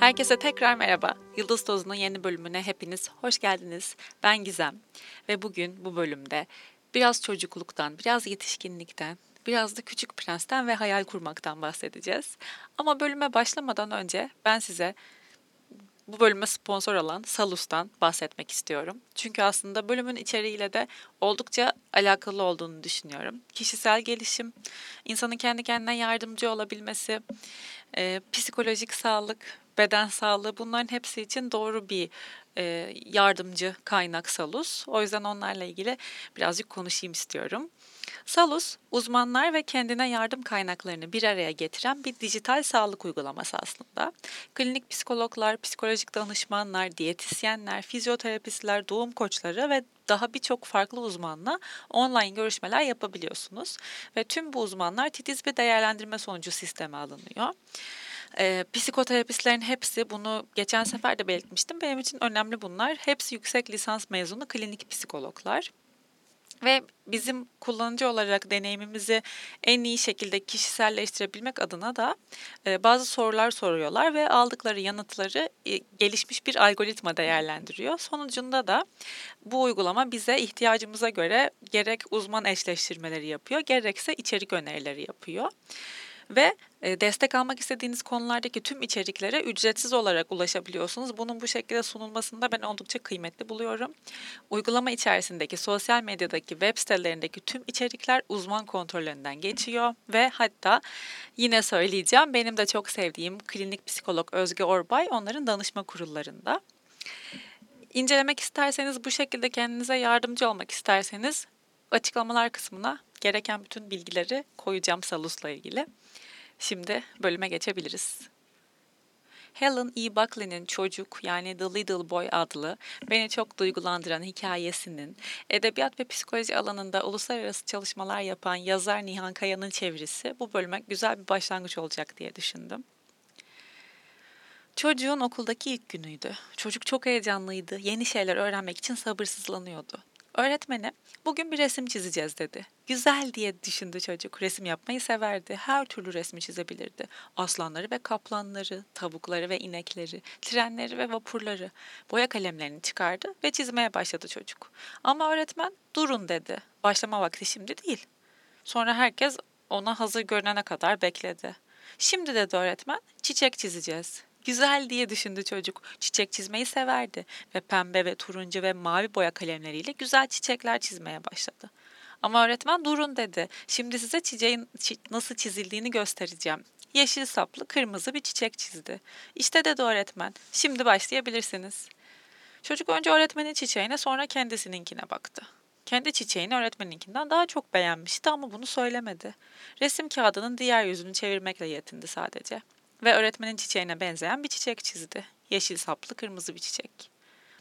Herkese tekrar merhaba. Yıldız Tozu'nun yeni bölümüne hepiniz hoş geldiniz. Ben Gizem ve bugün bu bölümde biraz çocukluktan, biraz yetişkinlikten, biraz da Küçük Prens'ten ve hayal kurmaktan bahsedeceğiz. Ama bölüme başlamadan önce ben size bu bölüme sponsor olan Salus'tan bahsetmek istiyorum. Çünkü aslında bölümün içeriğiyle de oldukça alakalı olduğunu düşünüyorum. Kişisel gelişim, insanın kendi kendine yardımcı olabilmesi, e, psikolojik sağlık, beden sağlığı bunların hepsi için doğru bir e, yardımcı kaynak Salus. O yüzden onlarla ilgili birazcık konuşayım istiyorum. Salus, uzmanlar ve kendine yardım kaynaklarını bir araya getiren bir dijital sağlık uygulaması aslında. Klinik psikologlar, psikolojik danışmanlar, diyetisyenler, fizyoterapistler, doğum koçları ve daha birçok farklı uzmanla online görüşmeler yapabiliyorsunuz. Ve tüm bu uzmanlar titiz bir değerlendirme sonucu sisteme alınıyor. E, psikoterapistlerin hepsi bunu geçen sefer de belirtmiştim. Benim için önemli bunlar. Hepsi yüksek lisans mezunu klinik psikologlar. Ve bizim kullanıcı olarak deneyimimizi en iyi şekilde kişiselleştirebilmek adına da e, bazı sorular soruyorlar ve aldıkları yanıtları e, gelişmiş bir algoritma değerlendiriyor. Sonucunda da bu uygulama bize ihtiyacımıza göre gerek uzman eşleştirmeleri yapıyor, gerekse içerik önerileri yapıyor ve e, destek almak istediğiniz konulardaki tüm içeriklere ücretsiz olarak ulaşabiliyorsunuz. Bunun bu şekilde sunulmasında ben oldukça kıymetli buluyorum. Uygulama içerisindeki sosyal medyadaki web sitelerindeki tüm içerikler uzman kontrollerinden geçiyor ve hatta yine söyleyeceğim benim de çok sevdiğim klinik psikolog Özge Orbay onların danışma kurullarında. İncelemek isterseniz bu şekilde kendinize yardımcı olmak isterseniz açıklamalar kısmına gereken bütün bilgileri koyacağım Salus'la ilgili. Şimdi bölüme geçebiliriz. Helen E. Buckley'nin Çocuk yani The Little Boy adlı beni çok duygulandıran hikayesinin edebiyat ve psikoloji alanında uluslararası çalışmalar yapan yazar Nihan Kaya'nın çevirisi bu bölüme güzel bir başlangıç olacak diye düşündüm. Çocuğun okuldaki ilk günüydü. Çocuk çok heyecanlıydı. Yeni şeyler öğrenmek için sabırsızlanıyordu. Öğretmeni bugün bir resim çizeceğiz dedi. Güzel diye düşündü çocuk. Resim yapmayı severdi. Her türlü resmi çizebilirdi. Aslanları ve kaplanları, tavukları ve inekleri, trenleri ve vapurları. Boya kalemlerini çıkardı ve çizmeye başladı çocuk. Ama öğretmen durun dedi. Başlama vakti şimdi değil. Sonra herkes ona hazır görünene kadar bekledi. Şimdi dedi öğretmen çiçek çizeceğiz. Güzel diye düşündü çocuk. Çiçek çizmeyi severdi ve pembe ve turuncu ve mavi boya kalemleriyle güzel çiçekler çizmeye başladı. Ama öğretmen durun dedi. Şimdi size çiçeğin nasıl çizildiğini göstereceğim. Yeşil saplı kırmızı bir çiçek çizdi. İşte dedi öğretmen. Şimdi başlayabilirsiniz. Çocuk önce öğretmenin çiçeğine sonra kendisininkine baktı. Kendi çiçeğini öğretmeninkinden daha çok beğenmişti ama bunu söylemedi. Resim kağıdının diğer yüzünü çevirmekle yetindi sadece ve öğretmenin çiçeğine benzeyen bir çiçek çizdi. Yeşil saplı kırmızı bir çiçek.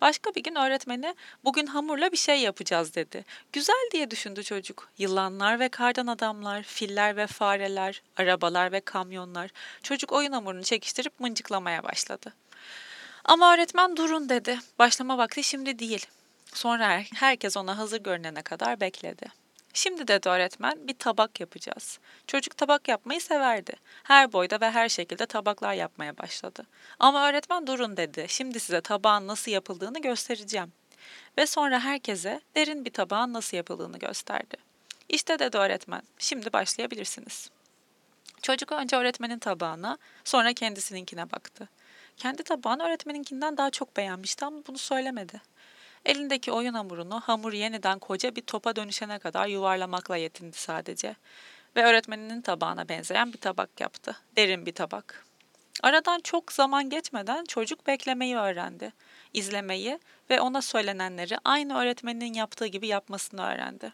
Başka bir gün öğretmeni bugün hamurla bir şey yapacağız dedi. Güzel diye düşündü çocuk. Yılanlar ve kardan adamlar, filler ve fareler, arabalar ve kamyonlar. Çocuk oyun hamurunu çekiştirip mıncıklamaya başladı. Ama öğretmen durun dedi. Başlama vakti şimdi değil. Sonra herkes ona hazır görünene kadar bekledi. Şimdi dedi öğretmen bir tabak yapacağız. Çocuk tabak yapmayı severdi. Her boyda ve her şekilde tabaklar yapmaya başladı. Ama öğretmen durun dedi. Şimdi size tabağın nasıl yapıldığını göstereceğim. Ve sonra herkese derin bir tabağın nasıl yapıldığını gösterdi. İşte dedi öğretmen, şimdi başlayabilirsiniz. Çocuk önce öğretmenin tabağına, sonra kendisininkine baktı. Kendi tabağını öğretmeninkinden daha çok beğenmişti ama bunu söylemedi. Elindeki oyun hamurunu hamur yeniden koca bir topa dönüşene kadar yuvarlamakla yetindi sadece. Ve öğretmeninin tabağına benzeyen bir tabak yaptı. Derin bir tabak. Aradan çok zaman geçmeden çocuk beklemeyi öğrendi. İzlemeyi ve ona söylenenleri aynı öğretmeninin yaptığı gibi yapmasını öğrendi.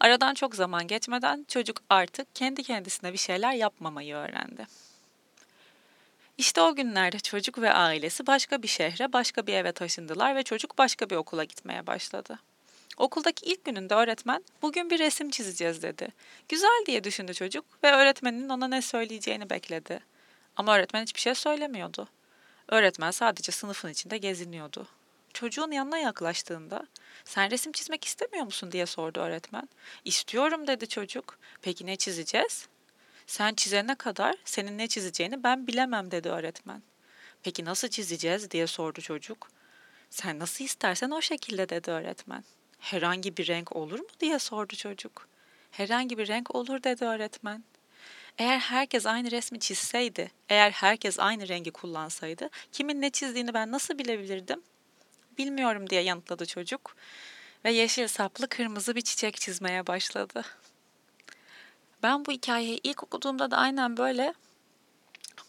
Aradan çok zaman geçmeden çocuk artık kendi kendisine bir şeyler yapmamayı öğrendi. İşte o günlerde çocuk ve ailesi başka bir şehre, başka bir eve taşındılar ve çocuk başka bir okula gitmeye başladı. Okuldaki ilk gününde öğretmen bugün bir resim çizeceğiz dedi. Güzel diye düşündü çocuk ve öğretmenin ona ne söyleyeceğini bekledi. Ama öğretmen hiçbir şey söylemiyordu. Öğretmen sadece sınıfın içinde geziniyordu. Çocuğun yanına yaklaştığında sen resim çizmek istemiyor musun diye sordu öğretmen. İstiyorum dedi çocuk. Peki ne çizeceğiz? Sen çizene kadar senin ne çizeceğini ben bilemem dedi öğretmen. Peki nasıl çizeceğiz diye sordu çocuk. Sen nasıl istersen o şekilde dedi öğretmen. Herhangi bir renk olur mu diye sordu çocuk. Herhangi bir renk olur dedi öğretmen. Eğer herkes aynı resmi çizseydi, eğer herkes aynı rengi kullansaydı, kimin ne çizdiğini ben nasıl bilebilirdim? Bilmiyorum diye yanıtladı çocuk ve yeşil saplı kırmızı bir çiçek çizmeye başladı. Ben bu hikayeyi ilk okuduğumda da aynen böyle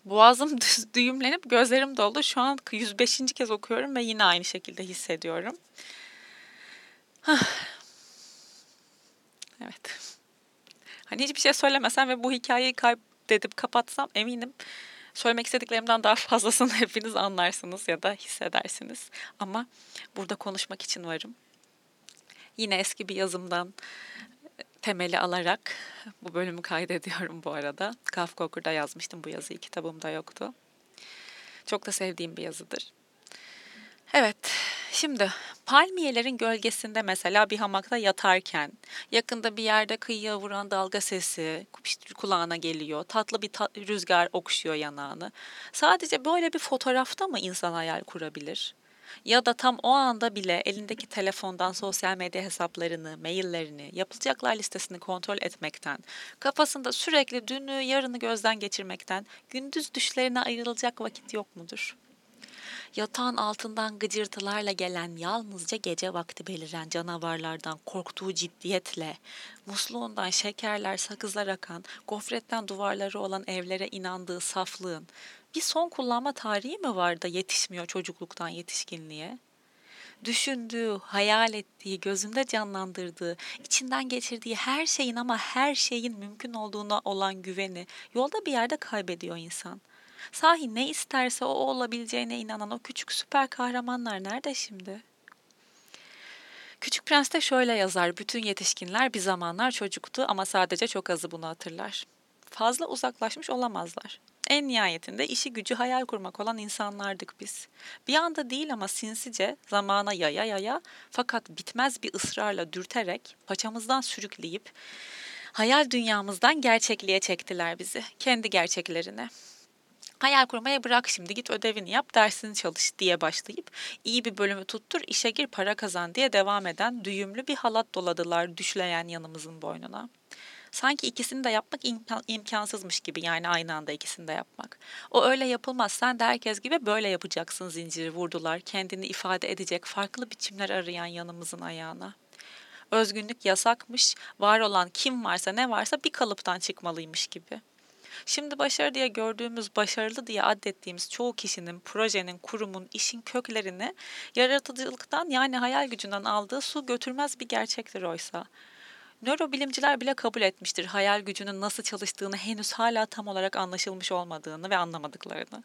boğazım düğümlenip gözlerim doldu. Şu an 105. kez okuyorum ve yine aynı şekilde hissediyorum. evet. Hani hiçbir şey söylemesem ve bu hikayeyi kaydedip kapatsam eminim söylemek istediklerimden daha fazlasını hepiniz anlarsınız ya da hissedersiniz. Ama burada konuşmak için varım. Yine eski bir yazımdan temeli alarak bu bölümü kaydediyorum bu arada. Kafka Okur'da yazmıştım bu yazıyı, kitabımda yoktu. Çok da sevdiğim bir yazıdır. Evet, şimdi palmiyelerin gölgesinde mesela bir hamakta yatarken, yakında bir yerde kıyıya vuran dalga sesi kulağına geliyor, tatlı bir ta- rüzgar okşuyor yanağını. Sadece böyle bir fotoğrafta mı insan hayal kurabilir? Ya da tam o anda bile elindeki telefondan sosyal medya hesaplarını, maillerini, yapılacaklar listesini kontrol etmekten, kafasında sürekli dünü, yarını gözden geçirmekten gündüz düşlerine ayrılacak vakit yok mudur? Yatağın altından gıcırtılarla gelen yalnızca gece vakti beliren canavarlardan korktuğu ciddiyetle, musluğundan şekerler, sakızlar akan, gofretten duvarları olan evlere inandığı saflığın, bir son kullanma tarihi mi var da yetişmiyor çocukluktan yetişkinliğe? Düşündüğü, hayal ettiği, gözünde canlandırdığı, içinden geçirdiği her şeyin ama her şeyin mümkün olduğuna olan güveni yolda bir yerde kaybediyor insan. Sahi ne isterse o olabileceğine inanan o küçük süper kahramanlar nerede şimdi? Küçük Prens de şöyle yazar, bütün yetişkinler bir zamanlar çocuktu ama sadece çok azı bunu hatırlar. Fazla uzaklaşmış olamazlar. En nihayetinde işi gücü hayal kurmak olan insanlardık biz. Bir anda değil ama sinsice zamana yaya yaya fakat bitmez bir ısrarla dürterek paçamızdan sürükleyip hayal dünyamızdan gerçekliğe çektiler bizi. Kendi gerçeklerine. Hayal kurmaya bırak şimdi git ödevini yap dersini çalış diye başlayıp iyi bir bölümü tuttur işe gir para kazan diye devam eden düğümlü bir halat doladılar düşleyen yanımızın boynuna sanki ikisini de yapmak imkansızmış gibi yani aynı anda ikisini de yapmak. O öyle yapılmaz. Sen de herkes gibi böyle yapacaksın zinciri vurdular. Kendini ifade edecek farklı biçimler arayan yanımızın ayağına. Özgünlük yasakmış, var olan kim varsa ne varsa bir kalıptan çıkmalıymış gibi. Şimdi başarı diye gördüğümüz, başarılı diye addettiğimiz çoğu kişinin, projenin, kurumun, işin köklerini yaratıcılıktan yani hayal gücünden aldığı su götürmez bir gerçektir oysa. Nörobilimciler bile kabul etmiştir hayal gücünün nasıl çalıştığını henüz hala tam olarak anlaşılmış olmadığını ve anlamadıklarını.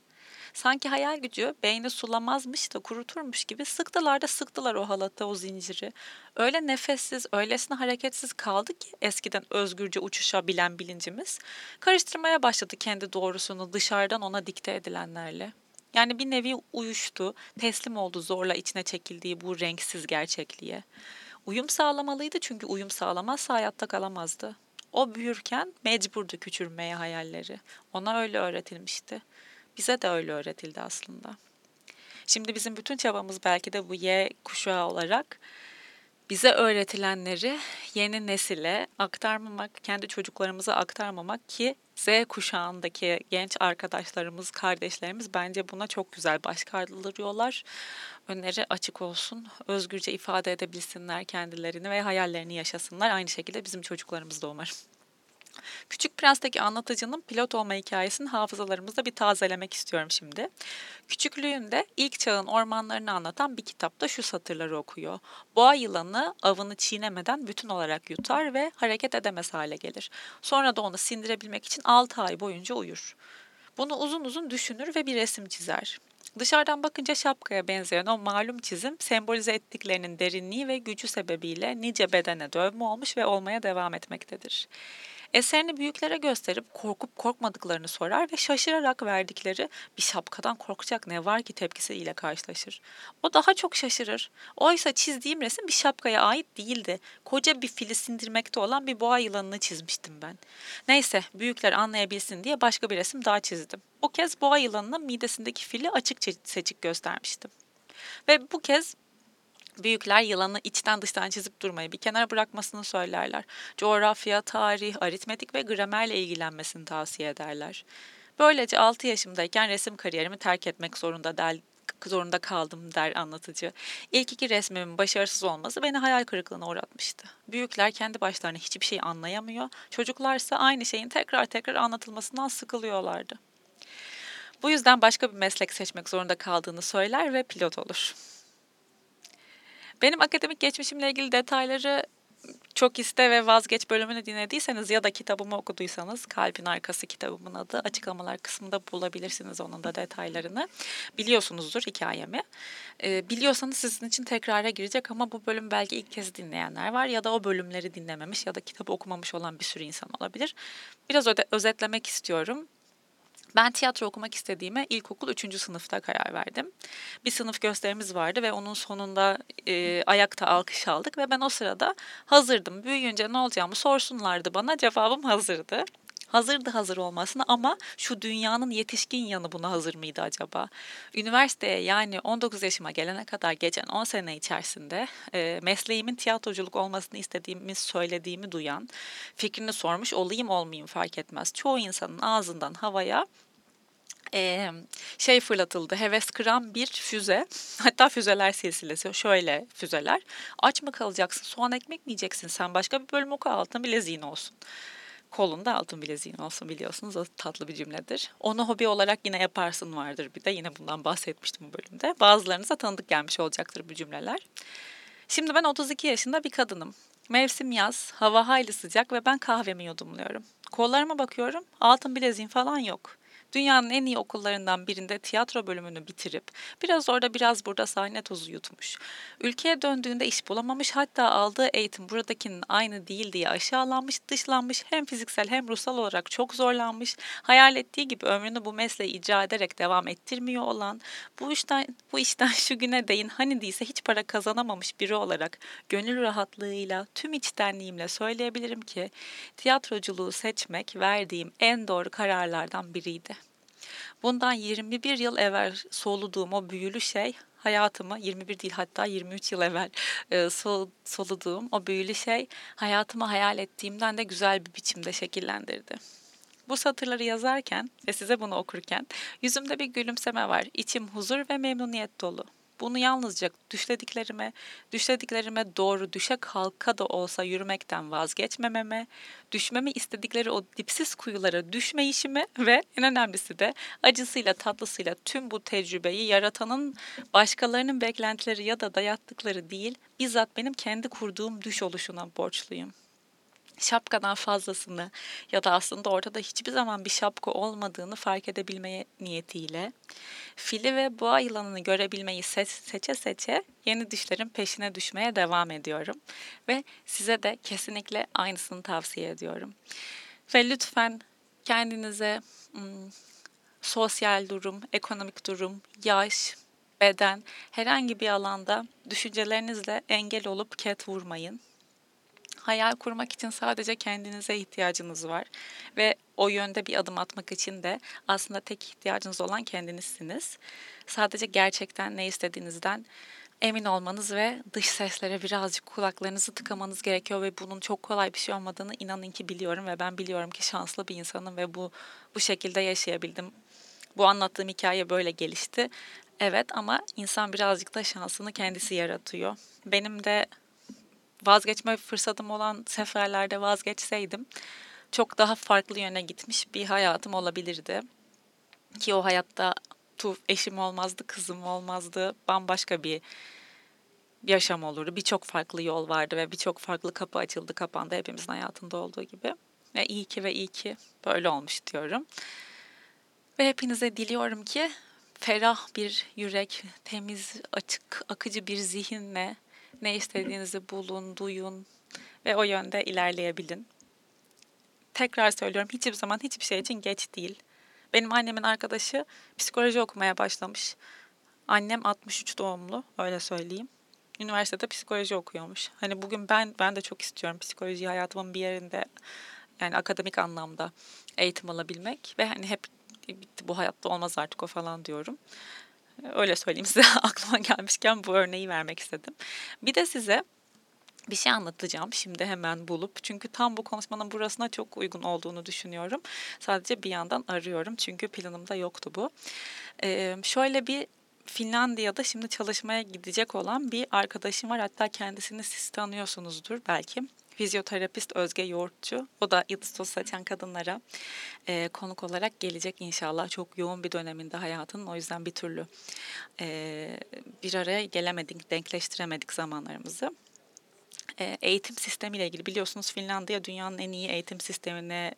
Sanki hayal gücü beyni sulamazmış da kuruturmuş gibi sıktılar da sıktılar o halatı, o zinciri. Öyle nefessiz, öylesine hareketsiz kaldı ki eskiden özgürce uçuşabilen bilincimiz. Karıştırmaya başladı kendi doğrusunu dışarıdan ona dikte edilenlerle. Yani bir nevi uyuştu, teslim oldu zorla içine çekildiği bu renksiz gerçekliğe. Uyum sağlamalıydı çünkü uyum sağlamazsa hayatta kalamazdı. O büyürken mecburdu küçülmeye hayalleri. Ona öyle öğretilmişti. Bize de öyle öğretildi aslında. Şimdi bizim bütün çabamız belki de bu Y kuşağı olarak bize öğretilenleri yeni nesile aktarmamak, kendi çocuklarımıza aktarmamak ki Z kuşağındaki genç arkadaşlarımız, kardeşlerimiz bence buna çok güzel baş kaldırıyorlar. Önleri açık olsun, özgürce ifade edebilsinler kendilerini ve hayallerini yaşasınlar. Aynı şekilde bizim çocuklarımız da umarım. Küçük Prens'teki anlatıcının pilot olma hikayesini hafızalarımızda bir tazelemek istiyorum şimdi. Küçüklüğünde ilk çağın ormanlarını anlatan bir kitapta şu satırları okuyor. Boğa yılanı avını çiğnemeden bütün olarak yutar ve hareket edemez hale gelir. Sonra da onu sindirebilmek için 6 ay boyunca uyur. Bunu uzun uzun düşünür ve bir resim çizer. Dışarıdan bakınca şapkaya benzeyen o malum çizim sembolize ettiklerinin derinliği ve gücü sebebiyle nice bedene dövme olmuş ve olmaya devam etmektedir. Eserini büyüklere gösterip korkup korkmadıklarını sorar ve şaşırarak verdikleri bir şapkadan korkacak ne var ki tepkisiyle karşılaşır. O daha çok şaşırır. Oysa çizdiğim resim bir şapkaya ait değildi. Koca bir fili sindirmekte olan bir boğa yılanını çizmiştim ben. Neyse büyükler anlayabilsin diye başka bir resim daha çizdim. Bu kez boğa yılanının midesindeki fili açık seçik göstermiştim. Ve bu kez Büyükler yılanı içten dıştan çizip durmayı bir kenara bırakmasını söylerler. Coğrafya, tarih, aritmetik ve gramerle ilgilenmesini tavsiye ederler. Böylece 6 yaşımdayken resim kariyerimi terk etmek zorunda del zorunda kaldım der anlatıcı. İlk iki resmimin başarısız olması beni hayal kırıklığına uğratmıştı. Büyükler kendi başlarına hiçbir şey anlayamıyor, çocuklarsa aynı şeyin tekrar tekrar anlatılmasından sıkılıyorlardı. Bu yüzden başka bir meslek seçmek zorunda kaldığını söyler ve pilot olur. Benim akademik geçmişimle ilgili detayları çok iste ve vazgeç bölümünü dinlediyseniz ya da kitabımı okuduysanız Kalbin Arkası kitabımın adı açıklamalar kısmında bulabilirsiniz onun da detaylarını. Biliyorsunuzdur hikayemi. Ee, biliyorsanız sizin için tekrara girecek ama bu bölüm belki ilk kez dinleyenler var ya da o bölümleri dinlememiş ya da kitabı okumamış olan bir sürü insan olabilir. Biraz özetlemek istiyorum. Ben tiyatro okumak istediğime ilkokul 3. sınıfta karar verdim. Bir sınıf gösterimiz vardı ve onun sonunda e, ayakta alkış aldık ve ben o sırada hazırdım. Büyüyünce ne olacağımı sorsunlardı bana cevabım hazırdı hazırdı hazır olmasına ama şu dünyanın yetişkin yanı buna hazır mıydı acaba? Üniversiteye yani 19 yaşıma gelene kadar geçen 10 sene içerisinde e, mesleğimin tiyatroculuk olmasını istediğimi söylediğimi duyan, fikrini sormuş olayım olmayayım fark etmez. Çoğu insanın ağzından havaya e, şey fırlatıldı. Heves kıran bir füze. Hatta füzeler silsilesi. Şöyle füzeler. Aç mı kalacaksın? Soğan ekmek mi yiyeceksin? Sen başka bir bölüm oku altın bileziğin olsun kolunda altın bileziğin olsun biliyorsunuz. O tatlı bir cümledir. Onu hobi olarak yine yaparsın vardır bir de. Yine bundan bahsetmiştim bu bölümde. Bazılarınıza tanıdık gelmiş olacaktır bu cümleler. Şimdi ben 32 yaşında bir kadınım. Mevsim yaz, hava hayli sıcak ve ben kahvemi yudumluyorum. Kollarıma bakıyorum, altın bileziğim falan yok dünyanın en iyi okullarından birinde tiyatro bölümünü bitirip biraz orada biraz burada sahne tozu yutmuş. Ülkeye döndüğünde iş bulamamış hatta aldığı eğitim buradakinin aynı değil diye aşağılanmış, dışlanmış hem fiziksel hem ruhsal olarak çok zorlanmış. Hayal ettiği gibi ömrünü bu mesleği icra ederek devam ettirmiyor olan bu işten bu işten şu güne değin hani değilse hiç para kazanamamış biri olarak gönül rahatlığıyla tüm içtenliğimle söyleyebilirim ki tiyatroculuğu seçmek verdiğim en doğru kararlardan biriydi. Bundan 21 yıl evvel soluduğum o büyülü şey hayatımı 21 değil hatta 23 yıl evvel e, sol, soluduğum o büyülü şey hayatımı hayal ettiğimden de güzel bir biçimde şekillendirdi. Bu satırları yazarken ve size bunu okurken yüzümde bir gülümseme var. İçim huzur ve memnuniyet dolu. Bunu yalnızca düşlediklerime, düşlediklerime doğru düşe kalka da olsa yürümekten vazgeçmememe, düşmemi istedikleri o dipsiz kuyulara düşmeyişimi ve en önemlisi de acısıyla tatlısıyla tüm bu tecrübeyi yaratanın başkalarının beklentileri ya da dayattıkları değil, bizzat benim kendi kurduğum düş oluşuna borçluyum şapkadan fazlasını ya da aslında ortada hiçbir zaman bir şapka olmadığını fark edebilmeye niyetiyle fili ve boğa yılanını görebilmeyi seç, seçe seçe yeni düşlerin peşine düşmeye devam ediyorum. Ve size de kesinlikle aynısını tavsiye ediyorum. Ve lütfen kendinize ım, sosyal durum, ekonomik durum, yaş, beden herhangi bir alanda düşüncelerinizle engel olup ket vurmayın hayal kurmak için sadece kendinize ihtiyacınız var ve o yönde bir adım atmak için de aslında tek ihtiyacınız olan kendinizsiniz. Sadece gerçekten ne istediğinizden emin olmanız ve dış seslere birazcık kulaklarınızı tıkamanız gerekiyor ve bunun çok kolay bir şey olmadığını inanın ki biliyorum ve ben biliyorum ki şanslı bir insanım ve bu bu şekilde yaşayabildim. Bu anlattığım hikaye böyle gelişti. Evet ama insan birazcık da şansını kendisi yaratıyor. Benim de vazgeçme fırsatım olan seferlerde vazgeçseydim çok daha farklı yöne gitmiş bir hayatım olabilirdi. Ki o hayatta tu eşim olmazdı, kızım olmazdı, bambaşka bir yaşam olurdu. Birçok farklı yol vardı ve birçok farklı kapı açıldı, kapandı hepimizin hayatında olduğu gibi. Ve iyi ki ve iyi ki böyle olmuş diyorum. Ve hepinize diliyorum ki ferah bir yürek, temiz, açık, akıcı bir zihinle ne istediğinizi bulun, duyun ve o yönde ilerleyebilin. tekrar söylüyorum hiçbir zaman hiçbir şey için geç değil. Benim annemin arkadaşı psikoloji okumaya başlamış. Annem 63 doğumlu öyle söyleyeyim. Üniversitede psikoloji okuyormuş. Hani bugün ben ben de çok istiyorum psikoloji hayatımın bir yerinde yani akademik anlamda eğitim alabilmek ve hani hep bitti bu hayatta olmaz artık o falan diyorum. Öyle söyleyeyim size aklıma gelmişken bu örneği vermek istedim. Bir de size bir şey anlatacağım şimdi hemen bulup. Çünkü tam bu konuşmanın burasına çok uygun olduğunu düşünüyorum. Sadece bir yandan arıyorum çünkü planımda yoktu bu. Ee, şöyle bir Finlandiya'da şimdi çalışmaya gidecek olan bir arkadaşım var. Hatta kendisini siz tanıyorsunuzdur belki. Fizyoterapist Özge Yoğurtçu. O da yıldız saçan kadınlara e, konuk olarak gelecek inşallah. Çok yoğun bir döneminde hayatının. O yüzden bir türlü e, bir araya gelemedik, denkleştiremedik zamanlarımızı eğitim sistemiyle ilgili biliyorsunuz Finlandiya dünyanın en iyi eğitim sistemine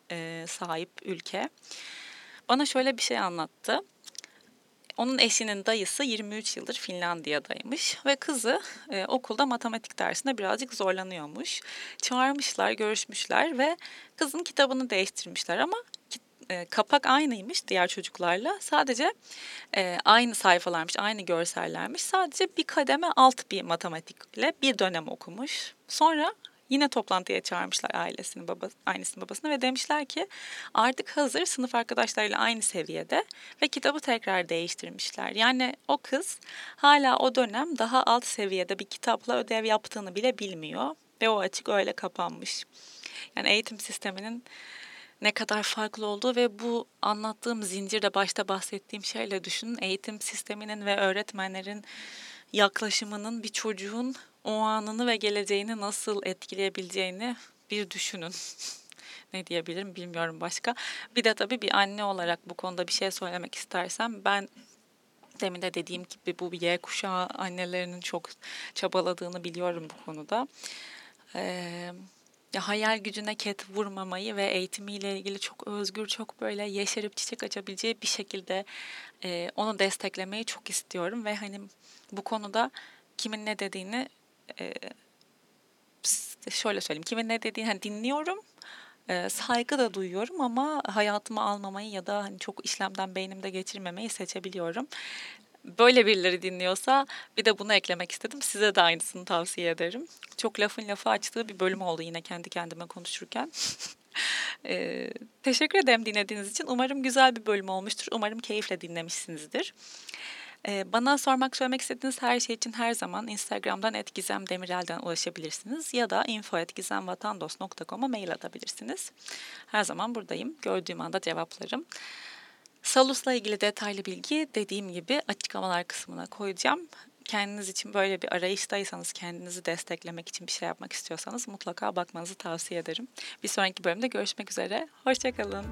sahip ülke. Bana şöyle bir şey anlattı. Onun eşinin dayısı 23 yıldır Finlandiya'daymış ve kızı e, okulda matematik dersinde birazcık zorlanıyormuş. Çağırmışlar, görüşmüşler ve kızın kitabını değiştirmişler ama e, kapak aynıymış diğer çocuklarla. Sadece e, aynı sayfalarmış, aynı görsellermiş. Sadece bir kademe alt bir matematikle bir dönem okumuş. Sonra yine toplantıya çağırmışlar ailesini, babası, annesini babasını ve demişler ki artık hazır sınıf arkadaşlarıyla aynı seviyede ve kitabı tekrar değiştirmişler. Yani o kız hala o dönem daha alt seviyede bir kitapla ödev yaptığını bile bilmiyor ve o açık öyle kapanmış. Yani eğitim sisteminin ne kadar farklı olduğu ve bu anlattığım zincirde başta bahsettiğim şeyle düşünün. Eğitim sisteminin ve öğretmenlerin yaklaşımının bir çocuğun o anını ve geleceğini nasıl etkileyebileceğini bir düşünün. ne diyebilirim bilmiyorum başka. Bir de tabii bir anne olarak bu konuda bir şey söylemek istersem ben demin de dediğim gibi bu Y kuşağı annelerinin çok çabaladığını biliyorum bu konuda. Eee ya hayal gücüne ket vurmamayı ve eğitimiyle ilgili çok özgür, çok böyle yeşerip çiçek açabileceği bir şekilde e, onu desteklemeyi çok istiyorum ve hani bu konuda kimin ne dediğini e, şöyle söyleyeyim, kimin ne dediğini hani dinliyorum, e, saygı da duyuyorum ama hayatıma almamayı ya da hani çok işlemden beynimde geçirmemeyi seçebiliyorum böyle birileri dinliyorsa bir de bunu eklemek istedim. Size de aynısını tavsiye ederim. Çok lafın lafı açtığı bir bölüm oldu yine kendi kendime konuşurken. ee, teşekkür ederim dinlediğiniz için. Umarım güzel bir bölüm olmuştur. Umarım keyifle dinlemişsinizdir. Ee, bana sormak, söylemek istediğiniz her şey için her zaman Instagram'dan @gizemdemirel'den ulaşabilirsiniz ya da info@gizemvatandos.com'a mail atabilirsiniz. Her zaman buradayım. Gördüğüm anda cevaplarım. Salus'la ilgili detaylı bilgi dediğim gibi açıklamalar kısmına koyacağım. Kendiniz için böyle bir arayıştaysanız, kendinizi desteklemek için bir şey yapmak istiyorsanız mutlaka bakmanızı tavsiye ederim. Bir sonraki bölümde görüşmek üzere. Hoşçakalın.